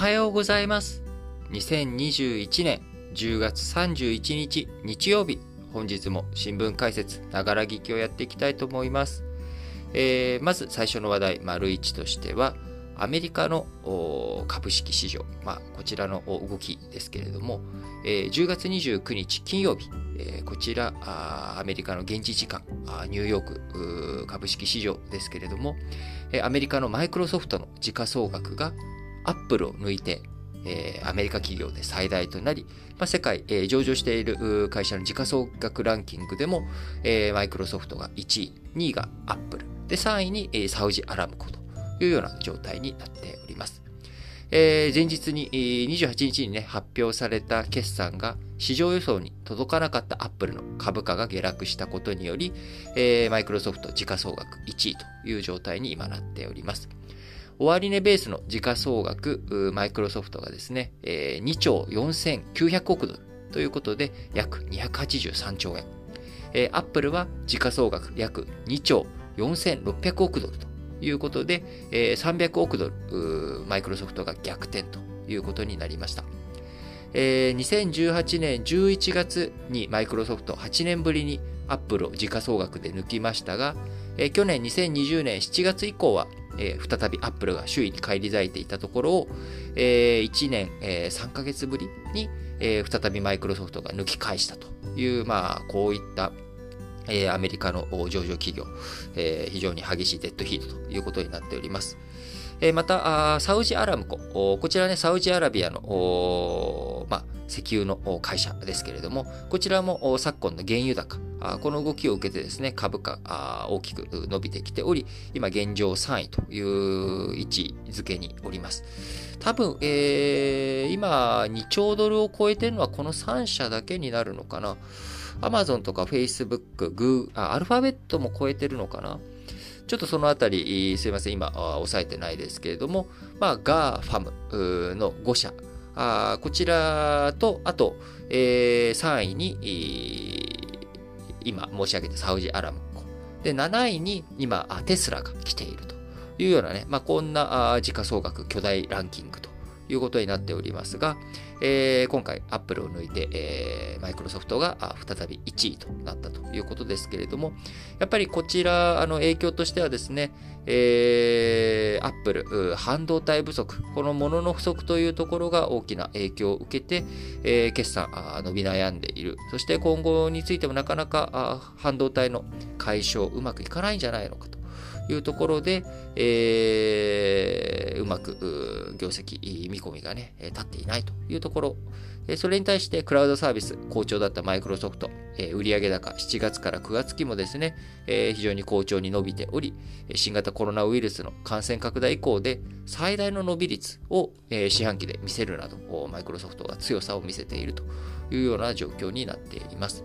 はようございます。2021年10月31日日曜日、本日も新聞解説、ながら聞きをやっていきたいと思います。えー、まず最初の話題、丸1としては、アメリカの株式市場、まあ、こちらの動きですけれども、えー、10月29日金曜日、えー、こちらアメリカの現地時間ニューヨーク株式市場ですけれども、アメリカのマイクロソフトの時価総額がアップルを抜いて、えー、アメリカ企業で最大となり、まあ、世界、えー、上場している会社の時価総額ランキングでも、えー、マイクロソフトが1位、2位がアップル、で3位に、えー、サウジアラムコというような状態になっております。えー、前日に、えー、28日にね、発表された決算が市場予想に届かなかったアップルの株価が下落したことにより、マイクロソフト時価総額1位という状態に今なっております。終わり値ベースの時価総額、マイクロソフトがですね、えー、2兆4900億ドルということで、約283兆円。え、アップルは時価総額約2兆4600億ドルということで、えー、300億ドル、マイクロソフトが逆転ということになりました。えー、2018年11月にマイクロソフト8年ぶりにアップルを時価総額で抜きましたが、え、去年2020年7月以降はえー、再びアップルが周囲に返り咲いていたところを、えー、1年、えー、3ヶ月ぶりに、えー、再びマイクロソフトが抜き返したという、まあ、こういった、えー、アメリカの上場企業、えー、非常に激しいデッドヒートということになっております。えー、また、サウジアラムコ、こちらね、サウジアラビアの、まあ、石油の会社ですけれども、こちらも昨今の原油高、この動きを受けてですね、株価大きく伸びてきており、今現状3位という位置づけにおります。多分、えー、今2兆ドルを超えてるのはこの3社だけになるのかな。アマゾンとかフェイスブック、グー、アルファベットも超えてるのかな。ちょっとそのあたり、すいません、今、押さえてないですけれども、まあ、 GAFAM の5社あこちらと、あと、えー、3位に、えー、今申し上げたサウジアラムコ。で、7位に今、テスラが来ているというようなね、まあ、こんな時価総額巨大ランキングということになっておりますが、えー、今回、アップルを抜いて、えー、マイクロソフトが再び1位となったということですけれども、やっぱりこちら、あの影響としてはですね、えー、アップル、半導体不足、このものの不足というところが大きな影響を受けて、えー、決算伸び悩んでいる。そして今後についてもなかなか半導体の解消うまくいかないんじゃないのかと。いうところで、えー、うまく業績見込みがね、立っていないというところ、それに対してクラウドサービス好調だったマイクロソフト、売上高7月から9月期もですね、非常に好調に伸びており、新型コロナウイルスの感染拡大以降で最大の伸び率を四半期で見せるなど、マイクロソフトが強さを見せているというような状況になっています。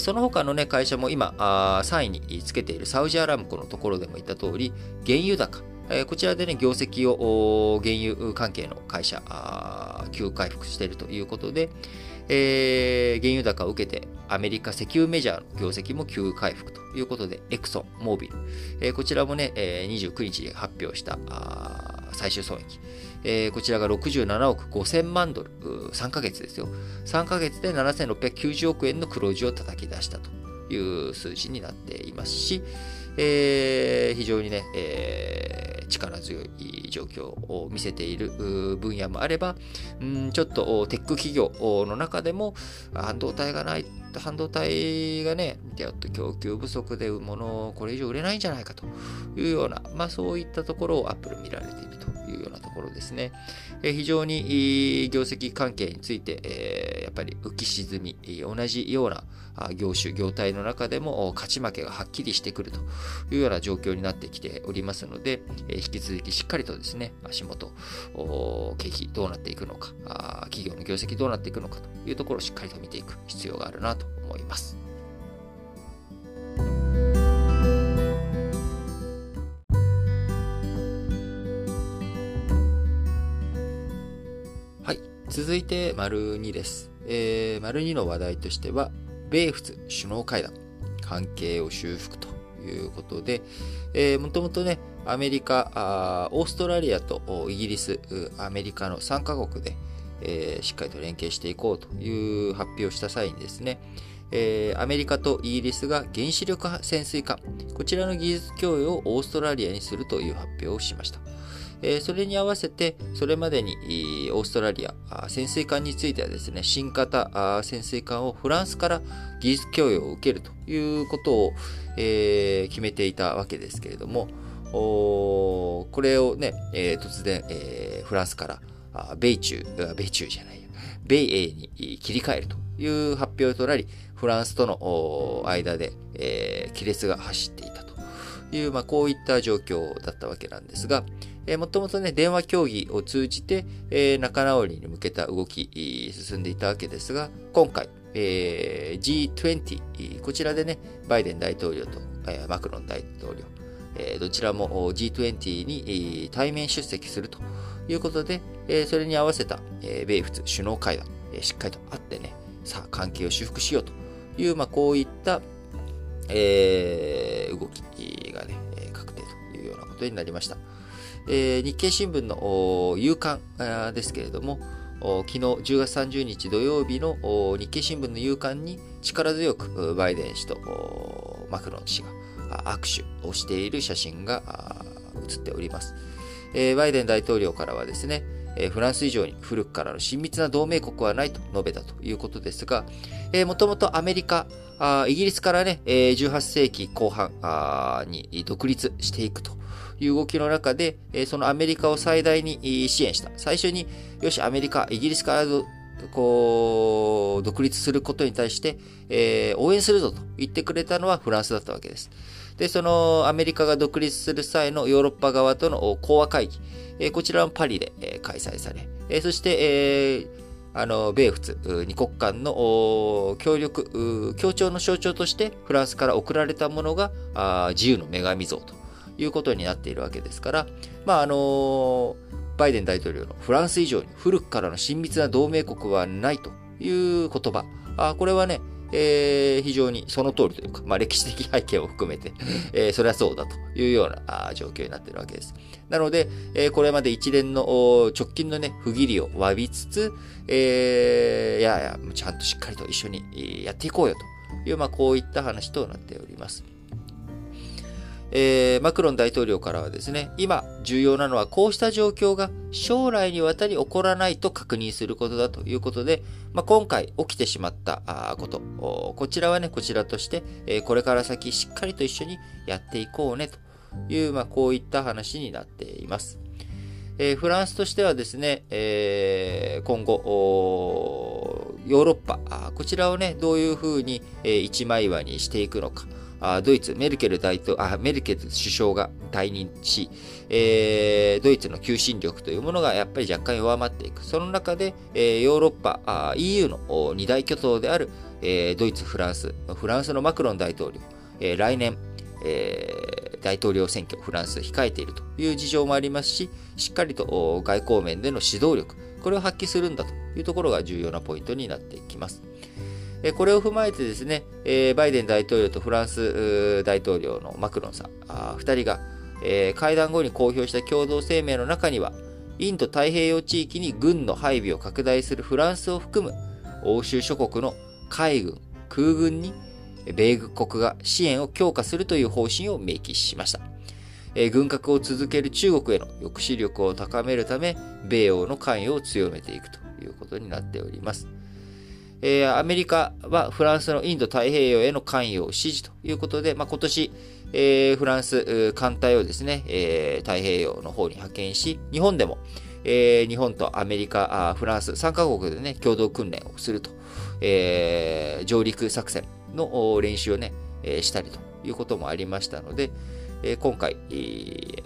その他の、ね、会社も今あ、3位につけているサウジアラムコのところでも言った通り、原油高、こちらでね、業績を原油関係の会社、急回復しているということで、えー、原油高を受けて、アメリカ石油メジャーの業績も急回復ということで、エクソン、モービル、えー、こちらもね、えー、29日に発表した最終損益、えー、こちらが67億5000万ドル、3ヶ月ですよ。3ヶ月で7690億円の黒字を叩き出したという数字になっていますし、えー、非常にね、えー、力強い状況を見せている分野もあれば、んちょっとテック企業の中でも半導体がない、半導体がね、やっと供給不足で物をこれ以上売れないんじゃないかというような、まあそういったところをアップル見られているいうようなところですね。え非常に業績関係について、えやっぱり浮き沈み、同じような業種、業態の中でも勝ち負けがはっきりしてくるというような状況になってきておりますので、え引き続きしっかりとですね、足元、景気どうなっていくのか、企業の業績どうなっていくのかというところをしっかりと見ていく必要があるなと思います。続いて、丸2です。えー、丸2の話題としては、米仏首脳会談、関係を修復ということで、えー、もともとね、アメリカ、オーストラリアとイギリス、アメリカの3カ国で、えー、しっかりと連携していこうという発表をした際にですね、えー、アメリカとイギリスが原子力潜水艦、こちらの技術供与をオーストラリアにするという発表をしました。え、それに合わせて、それまでにオーストラリア、潜水艦についてはですね、新型潜水艦をフランスから技術供与を受けるということを、え、決めていたわけですけれども、これをね、え、突然、え、フランスから米中、米中じゃない米英に切り替えるという発表となり、フランスとの間で、え、亀裂が走っていたという、まあ、こういった状況だったわけなんですが、えー、もともとね、電話協議を通じて、えー、仲直りに向けた動き、進んでいたわけですが、今回、えー、G20、こちらでね、バイデン大統領と、えー、マクロン大統領、えー、どちらも G20 に対面出席するということで、えー、それに合わせた、えー、米仏首脳会談、えー、しっかりと会ってね、さあ関係を修復しようという、まあ、こういった、えー、動きがね、確定というようなことになりました。えー、日経新聞の夕刊ですけれども、昨日10月30日土曜日の日経新聞の夕刊に力強くバイデン氏とマクロン氏が握手をしている写真が写っております。バイデン大統領からはですね、フランス以上に古くからの親密な同盟国はないと述べたということですが、もともとアメリカ、イギリスからね、18世紀後半に独立していくという動きの中で、そのアメリカを最大に支援した。最初に、よし、アメリカ、イギリスからこう、独立することに対して、えー、応援するぞと言ってくれたのはフランスだったわけです。で、そのアメリカが独立する際のヨーロッパ側との講和会議、えー、こちらもパリで、えー、開催され、え、そして、え、あの、米仏、二国間の協力、協調の象徴としてフランスから送られたものがあ自由の女神像ということになっているわけですから、まあ、あのバイデン大統領のフランス以上に古くからの親密な同盟国はないという言葉、あこれはね、えー、非常にその通りというか、まあ、歴史的背景を含めて、えー、それはそうだというようなあ状況になっているわけです。なので、えー、これまで一連の直近のね、不義理を詫びつつ、えー、いやいや、ちゃんとしっかりと一緒にやっていこうよという、まあ、こういった話となっております。えー、マクロン大統領からはですね、今重要なのはこうした状況が将来にわたり起こらないと確認することだということで、まあ、今回起きてしまったこと、こちらはね、こちらとして、えー、これから先しっかりと一緒にやっていこうねという、まあ、こういった話になっています。えー、フランスとしてはですね、えー、今後、ヨーロッパ、こちらをね、どういうふうに、えー、一枚岩にしていくのか、ドイツ、メルケル大統あメルケル首相が退任し、えー、ドイツの求心力というものがやっぱり若干弱まっていく。その中で、えー、ヨーロッパ、EU の二大巨頭である、えー、ドイツ、フランス、フランスのマクロン大統領、えー、来年、えー、大統領選挙、フランス控えているという事情もありますし、しっかりと外交面での指導力、これを発揮するんだというところが重要なポイントになっていきます。これを踏まえてですね、バイデン大統領とフランス大統領のマクロンさん、2人が会談後に公表した共同声明の中には、インド太平洋地域に軍の配備を拡大するフランスを含む欧州諸国の海軍、空軍に米国が支援を強化するという方針を明記しました。軍拡を続ける中国への抑止力を高めるため、米欧の関与を強めていくということになっております。えー、アメリカはフランスのインド太平洋への関与を支持ということで、まあ、今年、えー、フランス艦隊をですね、えー、太平洋の方に派遣し、日本でも、えー、日本とアメリカ、あフランス3カ国でね、共同訓練をすると、えー、上陸作戦の練習をね、えー、したりということもありましたので、今回、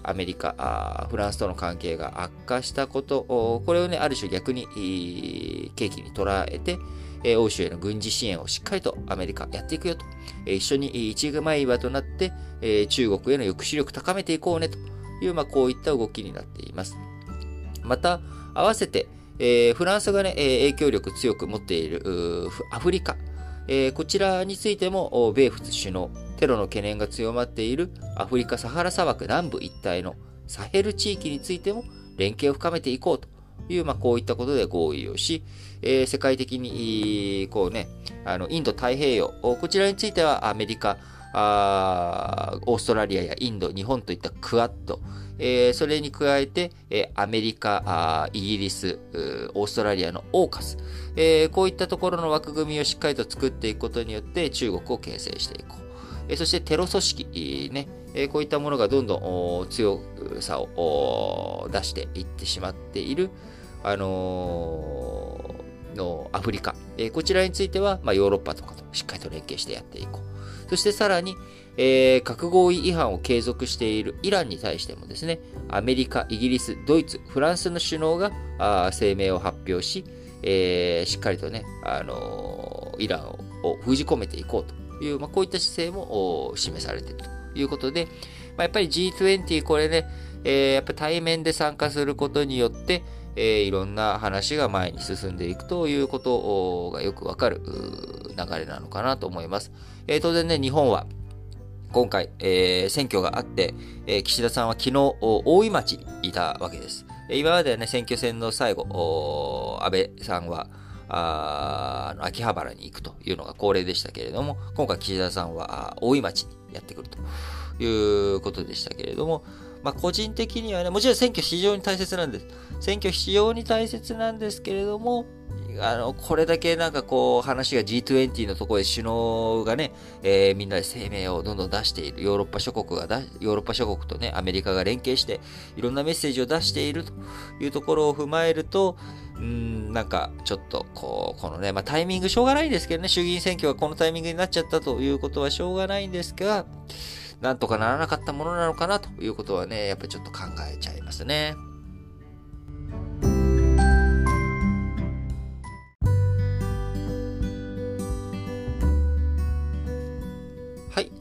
アメリカ、フランスとの関係が悪化したこと、これをね、ある種逆に契機に捉えて、え欧州への軍事支援をしっかりとアメリカやっていくよと、え一緒に一枚岩となって、え中国への抑止力高めていこうねと。いう、まあ、こういった動きになっています。また、合わせて、え、フランスがね、影響力強く持っているアフリカ、え、こちらについても、米仏首脳、テロの懸念が強まっているアフリカ・サハラ砂漠南部一帯のサヘル地域についても連携を深めていこうと。いう、まあ、こういったことで合意をし、えー、世界的に、こうね、あの、インド太平洋、こちらについてはアメリカ、あオーストラリアやインド、日本といったクアッド、えー、それに加えて、えー、アメリカあ、イギリス、オーストラリアのオーカス、えー、こういったところの枠組みをしっかりと作っていくことによって中国を形成していこう。えー、そしてテロ組織、ね、えー、こういったものがどんどん強さを出していってしまっている、あのー、のアフリカ、えー、こちらについては、まあ、ヨーロッパとかとしっかりと連携してやっていこう。そしてさらに、えー、核合意違反を継続しているイランに対してもですね、アメリカ、イギリス、ドイツ、フランスの首脳があ声明を発表し、えー、しっかりとね、あのー、イランを封じ込めていこうという、まあ、こういった姿勢も示されているということで、まあ、やっぱり G20、これね、えー、やっぱ対面で参加することによって、えー、いろんな話が前に進んでいくということがよくわかる流れなのかなと思います。えー、当然ね、日本は今回、えー、選挙があって、えー、岸田さんは昨日、大井町にいたわけです。今まではね、選挙戦の最後、安倍さんは、あ秋葉原に行くというのが恒例でしたけれども、今回岸田さんは大井町にやってくるということでしたけれども、まあ、個人的にはね、もちろん選挙非常に大切なんです。選挙非常に大切なんですけれども、あの、これだけなんかこう、話が G20 のところで首脳がね、えー、みんなで声明をどんどん出している。ヨーロッパ諸国がだ、ヨーロッパ諸国とね、アメリカが連携して、いろんなメッセージを出しているというところを踏まえると、うん、なんか、ちょっと、こう、このね、まあ、タイミングしょうがないですけどね、衆議院選挙がこのタイミングになっちゃったということはしょうがないんですが、なんとかならなかったものなのかなということはね、やっぱりちょっと考えちゃいますね。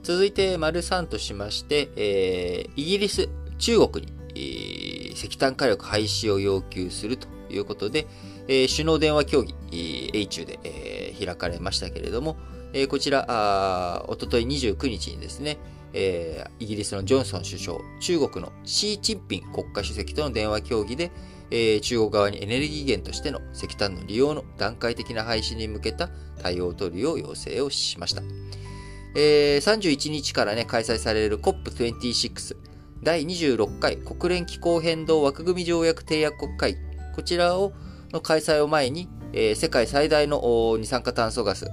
続いて、丸3としまして、えー、イギリス、中国に、えー、石炭火力廃止を要求するということで、えー、首脳電話協議、えー、中で、えー、開かれましたけれども、えー、こちら、あおととい29日にですね、えー、イギリスのジョンソン首相、中国のシー・チンピン国家主席との電話協議で、えー、中国側にエネルギー源としての石炭の利用の段階的な廃止に向けた対応を取るよう要請をしました。えー、31日からね、開催される COP26 第26回国連気候変動枠組条約締約国会、こちらをの開催を前に、えー、世界最大の二酸化炭素ガス、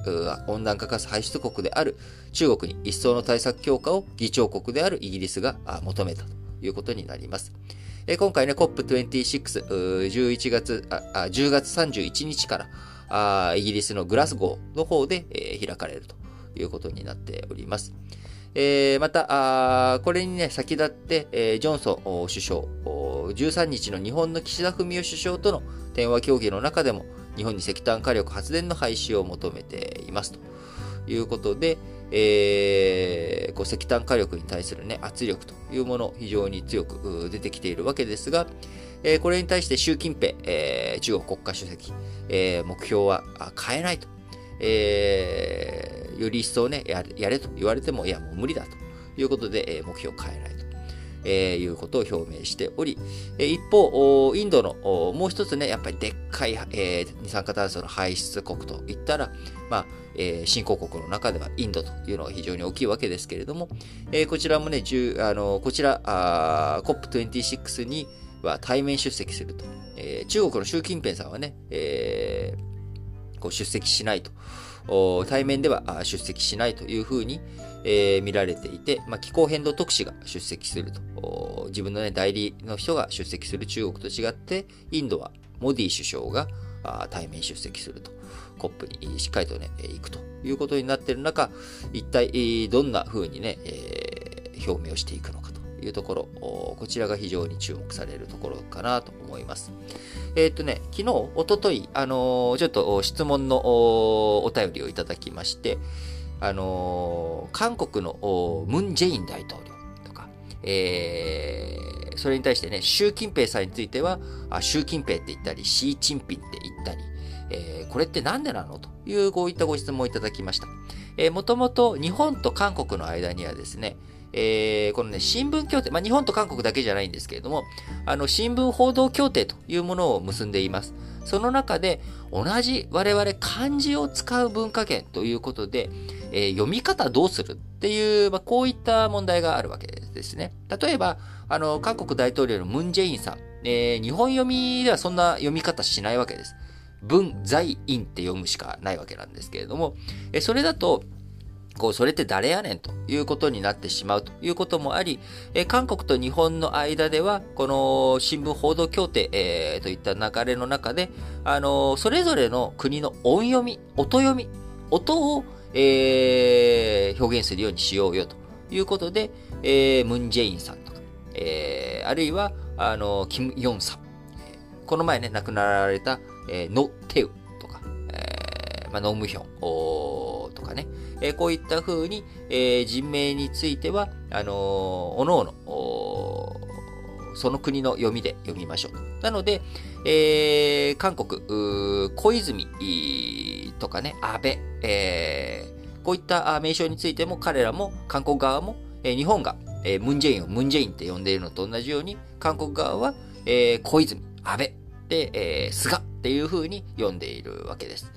温暖化ガス排出国である中国に一層の対策強化を議長国であるイギリスが求めたと。いうことになります。えー、今回ね、COP26、11月あ、10月31日からあイギリスのグラスゴーの方で、えー、開かれると。いうことになっております。えー、また、これにね、先立って、えー、ジョンソン首相、13日の日本の岸田文雄首相との電話協議の中でも、日本に石炭火力発電の廃止を求めていますということで、えー、こう石炭火力に対する、ね、圧力というもの、非常に強く出てきているわけですが、えー、これに対して習近平、えー、中国国家主席、えー、目標は変えないと。えー、より一層ねや、れと言われても、いや、もう無理だということで、え目標を変えないと。えー、いうことを表明しており、え一方、インドのもう一つね、やっぱりでっかい、えー、二酸化炭素の排出国といったら、まあ、えー、新興国の中ではインドというのが非常に大きいわけですけれども、えー、こちらもね、あのこちら、COP26 には対面出席すると。えー、中国の習近平さんはね、えーこう出席しないと、対面では出席しないというふうに、えー、見られていて、まあ、気候変動特使が出席すると、自分の、ね、代理の人が出席する中国と違って、インドはモディ首相が対面出席すると、コップにしっかりとね、行くということになっている中、一体どんな風にね、えー、表明をしていくのかと。いうところ、こちらが非常に注目されるところかなと思います。えっ、ー、とね、昨日、おととい、あのー、ちょっと質問のお便りをいただきまして、あのー、韓国のムン・ジェイン大統領とか、えー、それに対してね、習近平さんについては、あ習近平って言ったり、シー・チンピンって言ったり、えー、これってなんでなのという、こういったご質問をいただきました。えー、もともと日本と韓国の間にはですね、えー、このね、新聞協定、まあ、日本と韓国だけじゃないんですけれども、あの、新聞報道協定というものを結んでいます。その中で、同じ我々漢字を使う文化圏ということで、えー、読み方どうするっていう、まあ、こういった問題があるわけですね。例えば、あの、韓国大統領のムン・ジェインさん、えー、日本読みではそんな読み方しないわけです。文在院って読むしかないわけなんですけれども、えそれだと、こう、それって誰やねんということになってしまうということもあり、え韓国と日本の間では、この新聞報道協定、えー、といった流れの中で、あのそれぞれの国の音読み、音読み、音を、えー、表現するようにしようよということで、えー、ムン・ジェインさんとか、えー、あるいは、あの、キム・ヨンさん、この前ね、亡くなられた、えー、ノ・テウとか、えー、まあ、ノムヒョンとかね、え、こういった風に、え、人名については、あのー、おのおの、その国の読みで読みましょう。なので、えー、韓国、小泉とかね、安倍、えー、こういった名称についても彼らも韓国側も、え、日本が、え、ムンジェインをムンジェインって呼んでいるのと同じように、韓国側は、えー、小泉、安倍、で、えー、菅っていう風に読んでいるわけです。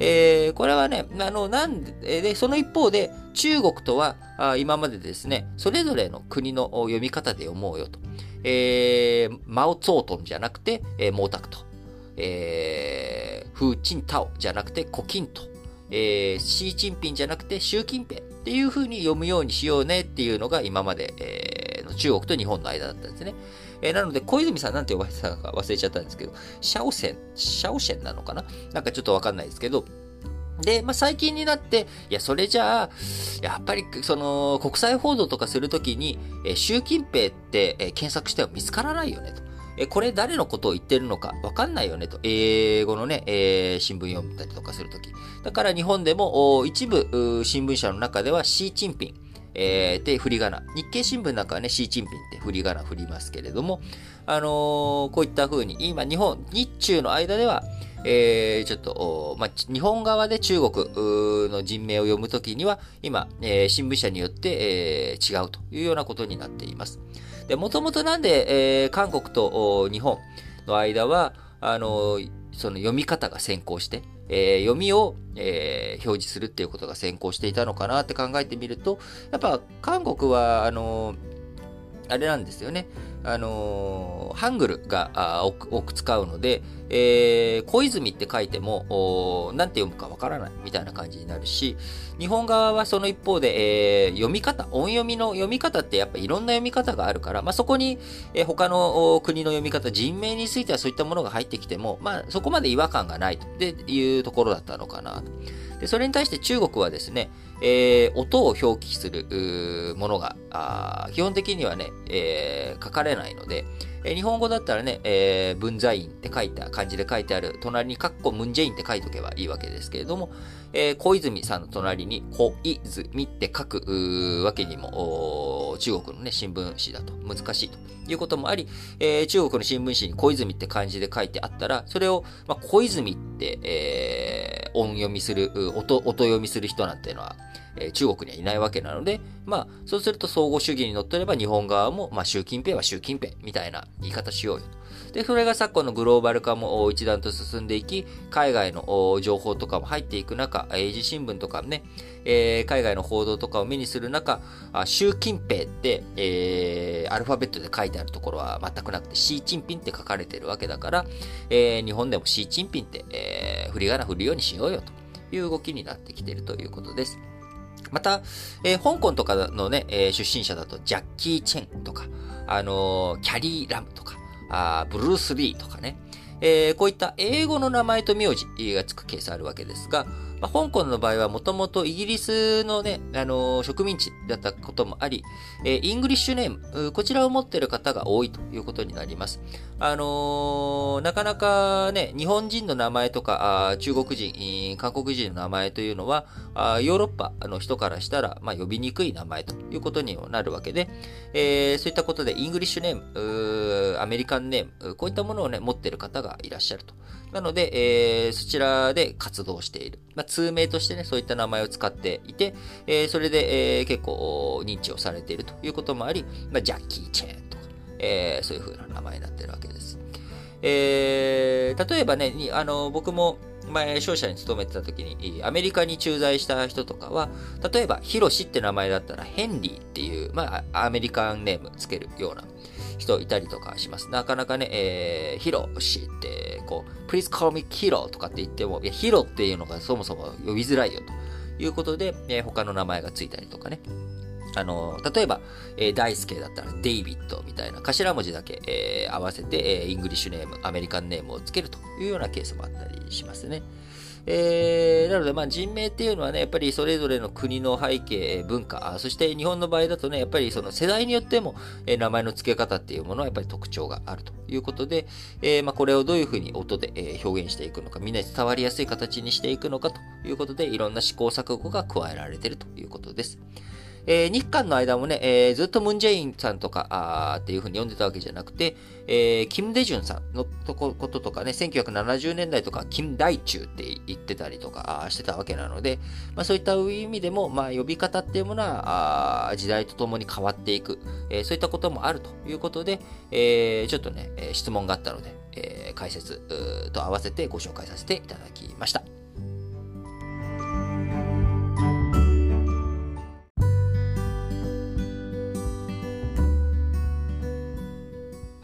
えー、これはね、あの、なんで、で、その一方で、中国とは、あ今までですね、それぞれの国の読み方で読もうよと。えー、マオツォートンじゃなくて、えー、毛沢東。えー、フーチンタオじゃなくて、コキント。えー、シー・チンピンじゃなくて、習近平っていう風に読むようにしようねっていうのが今まで、えー、中国と日本の間だったんですね。えー、なので、小泉さんなんて呼ばれてたか忘れちゃったんですけど、シャオセン、シャオシェンなのかな？なんかちょっとわかんないですけど、で、まあ、最近になって、いや、それじゃあ、やっぱり、その、国際報道とかするときに、えー、習近平って、えー、検索しては見つからないよね、と。え、これ誰のことを言ってるのかわかんないよね、と。英語のね、えー、新聞読んだりとかするとき。だから日本でも、一部、新聞社の中では、シー・チンピン。えー、で、振り仮名。日経新聞なんかはね、シー・チンピンって振り仮名振りますけれども、あのー、こういった風に、今、日本、日中の間では、えー、ちょっと、まあ、日本側で中国の人名を読むときには、今、えー、新聞社によって、えー、違うというようなことになっています。で、もともとなんで、えー、韓国と日本の間は、あのー、その読み方が先行して、えー、読みを、えー、表示するっていうことが先行していたのかなって考えてみると、やっぱ韓国は、あのあれなんですよね。あのハングルが多く使うので、えー、小泉って書いても、なんて読むかわからないみたいな感じになるし、日本側はその一方で、えー、読み方、音読みの読み方ってやっぱいろんな読み方があるから、まあ、そこに、えー、他の国の読み方、人名についてはそういったものが入ってきても、まあ、そこまで違和感がないというところだったのかなで、それに対して中国はですね、えー、音を表記するものが、基本的にはね、えー、書かれないので、えー、日本語だったらね、えー、文在寅って書いた漢字で書いてある、隣にカッコムンジェインって書いとけばいいわけですけれども、えー、小泉さんの隣に小泉って書くわけにも、中国のね、新聞紙だと難しいということもあり、えー、中国の新聞紙に小泉って漢字で書いてあったら、それを、まあ、小泉って、えー、音読みする、音、音読みする人なんていうのは、え中国にはいないわけなので、まあ、そうすると相互主義にのっとれば日本側も、まあ、習近平は習近平みたいな言い方しようよと。で、それが昨今のグローバル化も一段と進んでいき、海外の情報とかも入っていく中、英字新聞とかね、えー、海外の報道とかを目にする中、あ習近平って、えー、アルファベットで書いてあるところは全くなくて、シー・チンピンって書かれてるわけだから、えー、日本でもシー・チンピンって、えー、振り仮名振るようにしようよという動きになってきているということです。また、えー、香港とかのね、えー、出身者だと、ジャッキー・チェンとか、あのー、キャリー・ラムとか、あブルース・リーとかね、えー、こういった英語の名前と名字がつくケースあるわけですが、まあ、香港の場合はもともとイギリスのね、あのー、植民地だったこともあり、えー、 English name、こちらを持っている方が多いということになります。あのー、なかなかね、日本人の名前とか、中国人、韓国人の名前というのは、あヨーロッパの人からしたら、まあ、呼びにくい名前ということになるわけで、えー、そういったことで English name、American name、こういったものをね、持っている方ががいらっしゃると。なので、えー、そちらで活動している。まあ、通名としてね、そういった名前を使っていて、えー、それで、えー、結構認知をされているということもあり、まあ、ジャッキー・チェーンとか、えー、そういう風な名前になってるわけです。えー、例えばね、あの僕も前、商社に勤めてた時に、アメリカに駐在した人とかは、例えば、ヒロシって名前だったら、ヘンリーっていう、まあ、アメリカンネームつけるような人いたりとかします。なかなかね、えー、ヒロシって、こう、please call me ヒロとかって言っても、いや、ヒロっていうのがそもそも呼びづらいよということで、えー、他の名前がついたりとかね。あの、例えば、えー、大輔だったらデイビッドみたいな頭文字だけ、えー、合わせて、えー、イングリッシュネーム、アメリカンネームをつけるというようなケースもあったりしますね。えー、なので、まあ、人名っていうのはね、やっぱりそれぞれの国の背景、文化、そして日本の場合だとね、やっぱりその世代によっても、えー、名前の付け方っていうものはやっぱり特徴があるということで、えー、まあ、これをどういうふうに音で、え表現していくのか、みんなに伝わりやすい形にしていくのかということで、いろんな試行錯誤が加えられているということです。えー、日韓の間もね、えー、ずっとムンジェインさんとかあっていう風に呼んでたわけじゃなくて、えー、キム・デジュンさんのとこととかね、1970年代とか、キム・ダイチュウって言ってたりとかしてたわけなので、まあ、そういった意味でも、まあ、呼び方っていうものは、時代とともに変わっていく、えー、そういったこともあるということで、えー、ちょっとね、質問があったので、えー、解説と合わせてご紹介させていただきました。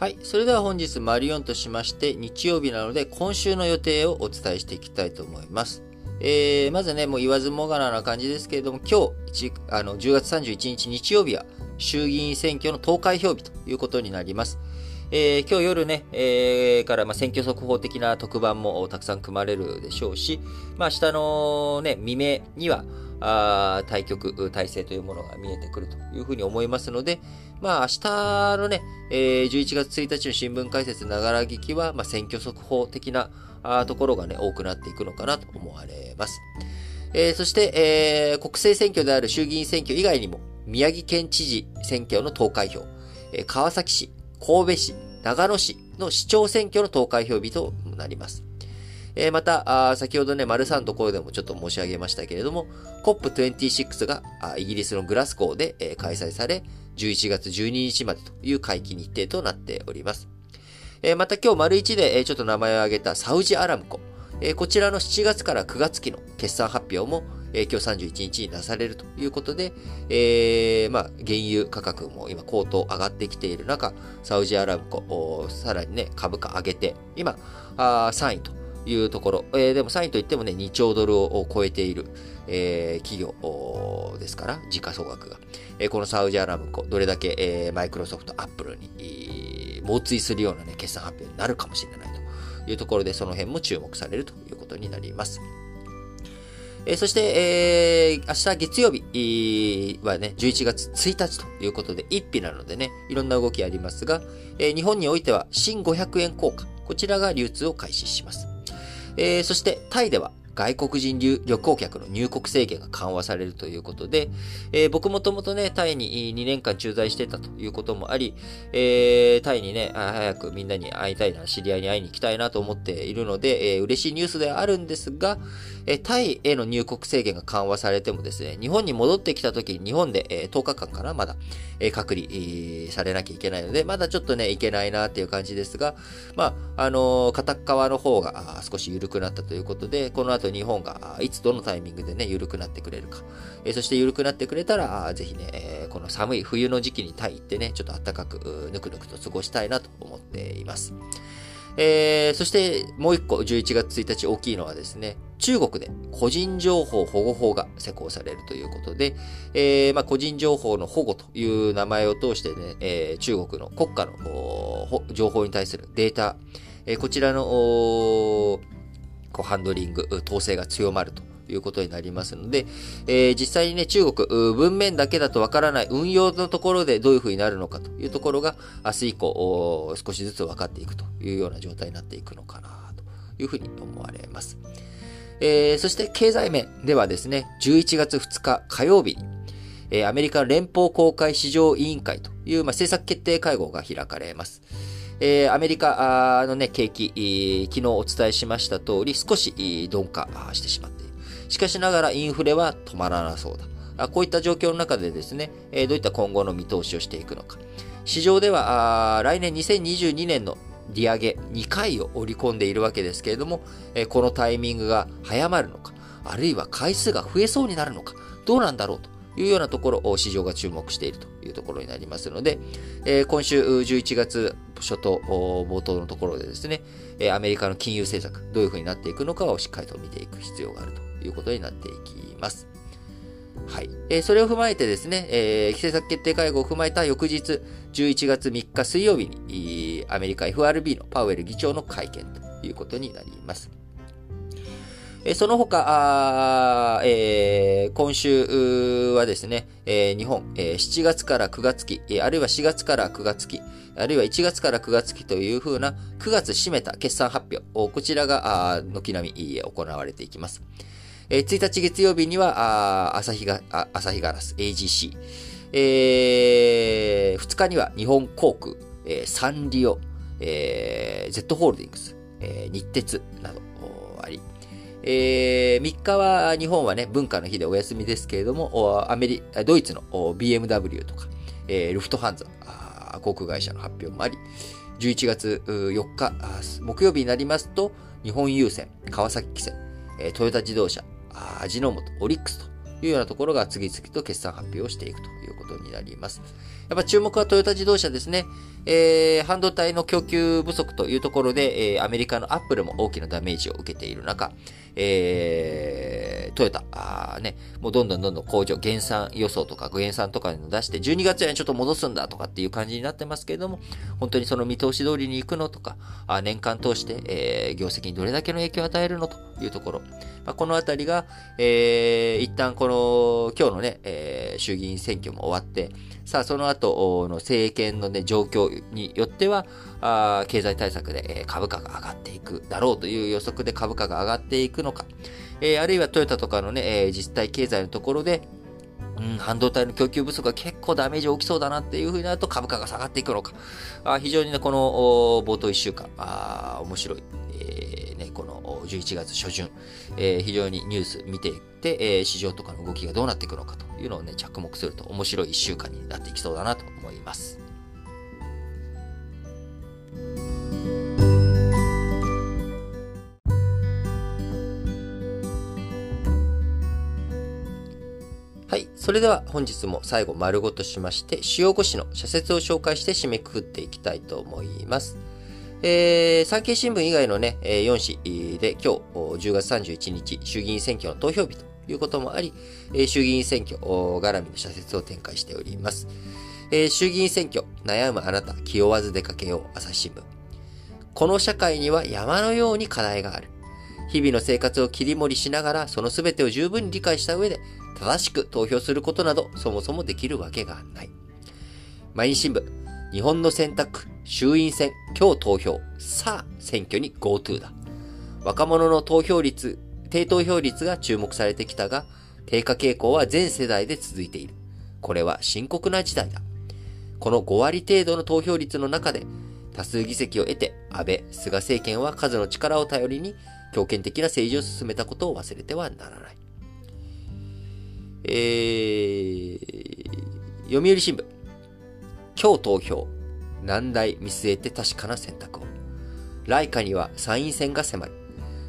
はい。それでは本日、マリオンとしまして、日曜日なので、今週の予定をお伝えしていきたいと思います。えー、まずね、もう言わずもがなな感じですけれども、今日、あの10月31日日曜日は、衆議院選挙の投開票日ということになります。えー、今日夜ね、えー、からまあ選挙速報的な特番もたくさん組まれるでしょうし、まあ、明日のね、未明には、あ対局、体制というものが見えてくるというふうに思いますので、まあ明日のね、えー、11月1日の新聞解説ながら聞きは、まあ、選挙速報的なあところがね、多くなっていくのかなと思われます。えー、そして、えー、国政選挙である衆議院選挙以外にも、宮城県知事選挙の投開票、えー、川崎市、神戸市、長野市の市長選挙の投開票日となります。えー、また、あ先ほどね、丸3のところでもちょっと申し上げましたけれども、COP26 がイギリスのグラスゴーで、えー、開催され、11月12日までという会期日程となっております。えー、また今日丸1で、えー、ちょっと名前を挙げたサウジアラムコ、えー、こちらの7月から9月期の決算発表も、えー、今日31日に出されるということで、えー、まあ、原油価格も今高騰上がってきている中、サウジアラムコ、さらにね、株価上げて、今、あ3位というところ、えー、でも3位といってもね、2兆ドルを超えている、えー、企業ですから、時価総額が。えー、このサウジアラムコ、どれだけ、えー、マイクロソフト、アップルに、えー、猛追するようなね、決算発表になるかもしれないというところで、その辺も注目されるということになります。えー、そして、えー、明日月曜日はね、11月1日ということで、1日なのでね、いろんな動きありますが、えー、日本においては新500円硬貨、こちらが流通を開始します。えー、そしてタイでは外国人旅行客の入国制限が緩和されるということで、えー、僕もともとね、タイに2年間駐在してたということもあり、えー、タイにね、早くみんなに会いたいな、知り合いに会いに行きたいなと思っているので、えー、嬉しいニュースではあるんですが、えタイへの入国制限が緩和されてもですね、日本に戻ってきた時に日本で、え10日間かな、まだ、え隔離、されなきゃいけないので、まだちょっとね、いけないなっていう感じですが、まあ、あの片側の方が少し緩くなったということで、この後日本がいつどのタイミングでね、緩くなってくれるか。えそして緩くなってくれたら、ぜひね、えこの寒い冬の時期にタイ行ってね、ちょっと暖かく、ぬくぬくと過ごしたいなと思っています。えー、そしてもう一個11月1日大きいのはですね、中国で個人情報保護法が施行されるということで、えーまあ、個人情報の保護という名前を通してね、えー、中国の国家の情報に対するデータ、えー、こちらのこうハンドリング、統制が強まるということになりますので、えー、実際にね、中国、文面だけだとわからない運用のところでどういうふうになるのかというところが、明日以降、少しずつ分かっていくというような状態になっていくのかなというふうに思われます。えー、そして経済面ではですね、11月2日火曜日に、えー、アメリカ連邦公開市場委員会という、まあ、政策決定会合が開かれます。えー、アメリカのね、景気、昨日お伝えしました通り、少し鈍化してしまっている。しかしながらインフレは止まらなそうだ。こういった状況の中でですね、どういった今後の見通しをしていくのか。市場では来年2022年の利上げ2回を織り込んでいるわけですけれども、このタイミングが早まるのか、あるいは回数が増えそうになるのか、どうなんだろうというようなところを市場が注目しているというところになりますので、今週11月初頭、冒頭のところでですね、アメリカの金融政策、どういうふうになっていくのかをしっかりと見ていく必要があるということになっていきます。はい。えー、それを踏まえてですね、えー、政策決定会合を踏まえた翌日、11月3日水曜日に、アメリカ FRB のパウエル議長の会見ということになります。その他、えー、今週はですね、えー、日本、えー、7月から9月期、あるいは4月から9月期、あるいは1月から9月期というふうな9月締めた決算発表、こちらが軒並み行われていきます。えー、1日月曜日には、朝日、ガラス、AGC。えー、2日には日本航空、えー、サンリオ、えー、Z ホールディングス、えー、日鉄など、えー、3日は日本はね、文化の日でお休みですけれども、アメリドイツの BMW とか、えー、ルフトハンザ、航空会社の発表もあり、11月4日、木曜日になりますと、日本郵船、川崎汽船、トヨタ自動車、味の素、オリックスというようなところが次々と決算発表をしていくということになります。っぱ注目はトヨタ自動車ですね。えー、半導体の供給不足というところで、えー、アメリカのアップルも大きなダメージを受けている中、えー、トヨタ、あね、もうどんどんどんどん工場、減産予想とか減産とかに出して、12月にちょっと戻すんだとかっていう感じになってますけれども、本当にその見通し通りに行くのとか、あ年間通して、えー、業績にどれだけの影響を与えるのというところ、まあ、このあたりが、えー、一旦この、今日のね、えー、衆議院選挙も終わって、さあ、その後の政権のね、状況によっては、あ経済対策で株価が上がっていくだろうという予測で株価が上がっていくのか、えー、あるいはトヨタとかのね、えー、実体経済のところで、うん、半導体の供給不足が結構ダメージ大きそうだなっていうふうになると株価が下がっていくのか。あ非常にね、この冒頭1週間、あ面白い、えー、この11月初旬、えー、非常にニュース見ていって、えー、市場とかの動きがどうなっていくのかというのをね、着目すると面白い1週間になっていきそうだなと思います。はい。それでは本日も最後丸ごとしまして、主要5紙の社説を紹介して締めくくっていきたいと思います。えー、産経新聞以外のね、4紙で今日10月31日衆議院選挙の投票日ということもあり、衆議院選挙絡みの社説を展開しております。えー、衆議院選挙、悩むあなた、気負わず出かけよう、朝日新聞。この社会には山のように課題がある。日々の生活を切り盛りしながら、その全てを十分に理解した上で、正しく投票することなど、そもそもできるわけがない。毎日新聞、日本の選択、衆院選、今日投票、さあ、選挙に GoTo だ。若者の投票率、低投票率が注目されてきたが、低下傾向は全世代で続いている。これは深刻な事態だ。この5割程度の投票率の中で、多数議席を得て、安倍、菅政権は数の力を頼りに強権的な政治を進めたことを忘れてはならない。えー、読売新聞。今日投票。難題見据えて確かな選択を。来夏には参院選が迫り、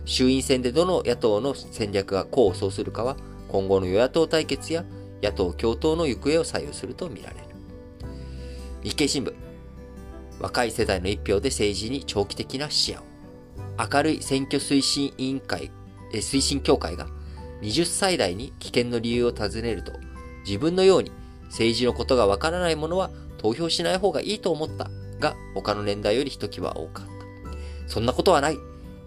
衆院選でどの野党の戦略が功を奏するかは、今後の与野党対決や野党共闘の行方を左右するとみられる。日経新聞。若い世代の一票で政治に長期的な視野を。明るい選挙推進委員会、え推進協会が20歳代に危険の理由を尋ねると、自分のように政治のことがわからない者は投票しない方がいいと思ったが、他の年代よりひときわ多かった。そんなことはない。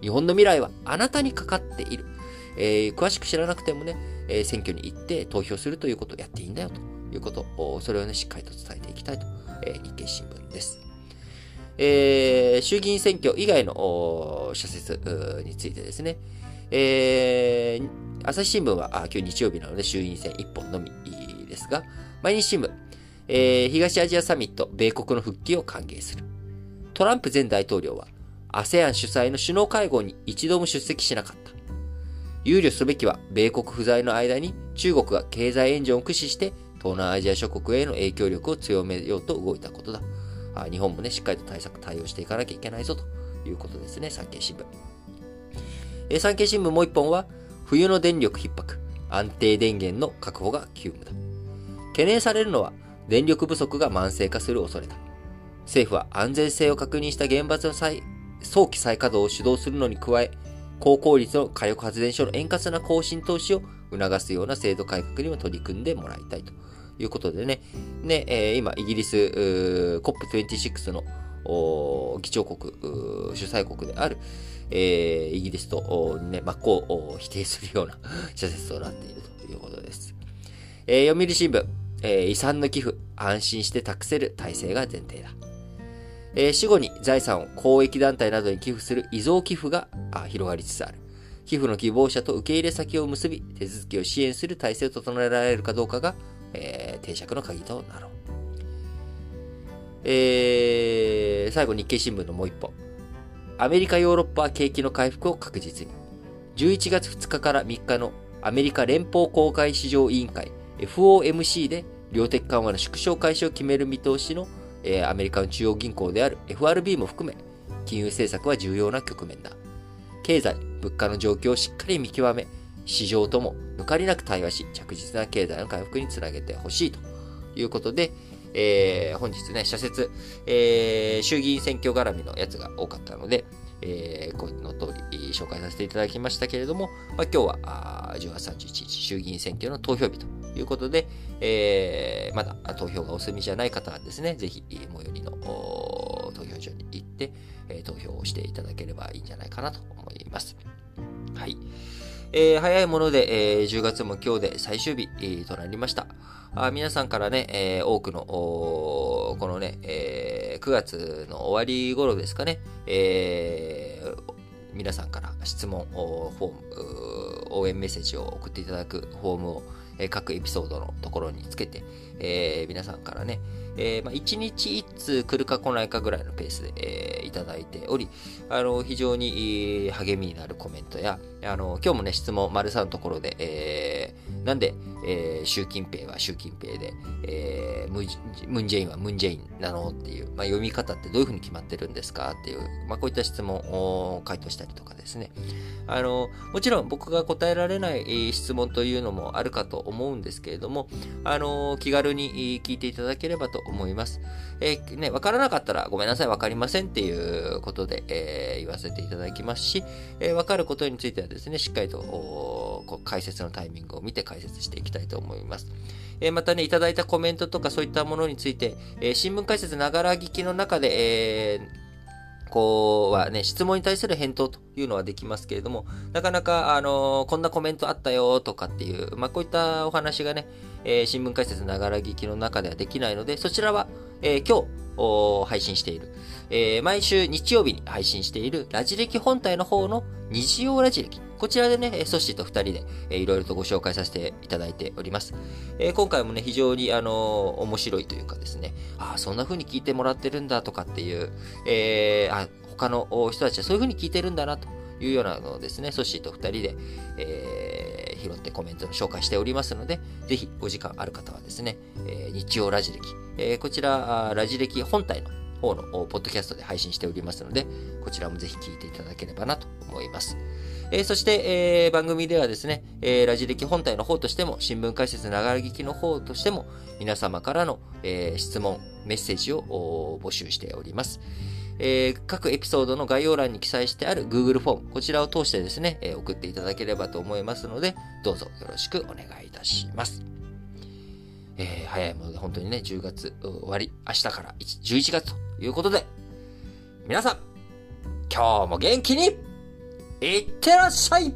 日本の未来はあなたにかかっている。えー、詳しく知らなくてもね、えー、選挙に行って投票するということをやっていいんだよということを、それをね、しっかりと伝えていきたいと、えー、日経新聞です。えー、衆議院選挙以外の社説についてですね、えー、朝日新聞は今日日曜日なので衆院選1本のみですが、毎日新聞、えー、東アジアサミット、米国の復帰を歓迎する。トランプ前大統領は ASEAN 主催の首脳会合に一度も出席しなかった。憂慮すべきは、米国不在の間に中国が経済援助を駆使して、東南アジア諸国への影響力を強めようと動いたことだ。あ日本もね、しっかりと対策、対応していかなきゃいけないぞということですね、産経新聞。えー、産経新聞もう一本は、冬の電力逼迫、安定電源の確保が急務だ。懸念されるのは、電力不足が慢性化する恐れだ。政府は安全性を確認した原発の再早期再稼働を主導するのに加え、高効率の火力発電所の円滑な更新投資を促すような制度改革にも取り組んでもらいたいということでね、ねえー、今、イギリス COP26 の議長国、主催国である、えー、イギリスと、ね、真っ向を否定するような社説となっているということです。えー、読売新聞、えー、遺産の寄付、安心して託せる体制が前提だ。えー、死後に財産を公益団体などに寄付する遺贈寄付が広がりつつある。寄付の希望者と受け入れ先を結び、手続きを支援する体制を整えられるかどうかが、えー、定着の鍵となろう。えー、最後日経新聞のもう一本。アメリカ、ヨーロッパは景気の回復を確実に。11月2日から3日のアメリカ連邦公開市場委員会 FOMC で量的緩和の縮小開始を決める見通しのえ、アメリカの中央銀行である FRB も含め、金融政策は重要な局面だ。経済、物価の状況をしっかり見極め、市場とも抜かりなく対話し、着実な経済の回復につなげてほしいということで、えー、本日ね、社説、えー、衆議院選挙絡みのやつが多かったので、えー、この通り紹介させていただきましたけれども、まあ、今日はあ10月31日衆議院選挙の投票日ということで、えー、まだ投票がお済みじゃない方はですね、ぜひ最寄りの投票所に行って、えー、投票をしていただければいいんじゃないかなと思います。はい。えー、早いもので、えー、10月も今日で最終日、となりました。あ皆さんからね、えー、多くの、このね、えー、9月の終わり頃ですかね、えー、皆さんから質問、フォーム、応援メッセージを送っていただくフォームを、え、各エピソードのところにつけて、え、皆さんからね、えー、まあ、1日1通来るか来ないかぐらいのペースで、えー、いただいており、あの、非常に励みになるコメントや、あの、今日もね、質問、丸さんのところで、えー、なんで、えー、習近平は習近平で、えー、ムンジェインはムンジェインなのっていう、まあ、読み方ってどういうふうに決まってるんですかっていう、まあ、こういった質問を回答したりとかですね。あの、もちろん僕が答えられない質問というのもあるかと思うんですけれども、あの、気軽に聞いていただければと思います。えー、ね、わからなかったらごめんなさい、わかりませんっていうことで、えー、言わせていただきますし、えー、わかることについてはですね、しっかりと解説のタイミングを見て解説していきたいと思います。え、またね、いただいたコメントとかそういったものについて、え、新聞解説ながら聞きの中で、えーこうはね、質問に対する返答というのはできますけれども、なかなか、あの、こんなコメントあったよとかっていう、まあ、こういったお話がね、えー、新聞解説ながら聞きの中ではできないので、そちらは、えー、今日、配信している、え毎週日曜日に配信しているラジ歴本体の方の日曜ラジ歴。こちらでね、ソッシーと二人で、いろいろとご紹介させていただいております。え今回もね、非常に、あの面白いというかですね、ああ、そんな風に聞いてもらってるんだとかっていう、えー、あ他の人たちはそういう風に聞いてるんだなというようなのをですね、ソッシーと二人で、えー、拾ってコメントの紹介しておりますので、ぜひお時間ある方はですね、えー、日曜ラジ歴、えー、こちら、ラジ歴本体の方のポッドキャストで配信しておりますので、こちらもぜひ聞いていただければなと思います。えー、そして、えー、番組ではですね、えー、ラジ歴本体の方としても、新聞解説ながら聞きの方としても、皆様からの、え質問、メッセージを募集しております。え、各エピソードの概要欄に記載してある Google フォーム、こちらを通してですね、え、送っていただければと思いますので、どうぞよろしくお願いいたします。え、早いもので本当にね、10月終わり、明日から11月ということで、皆さん、今日も元気にいってらっしゃい。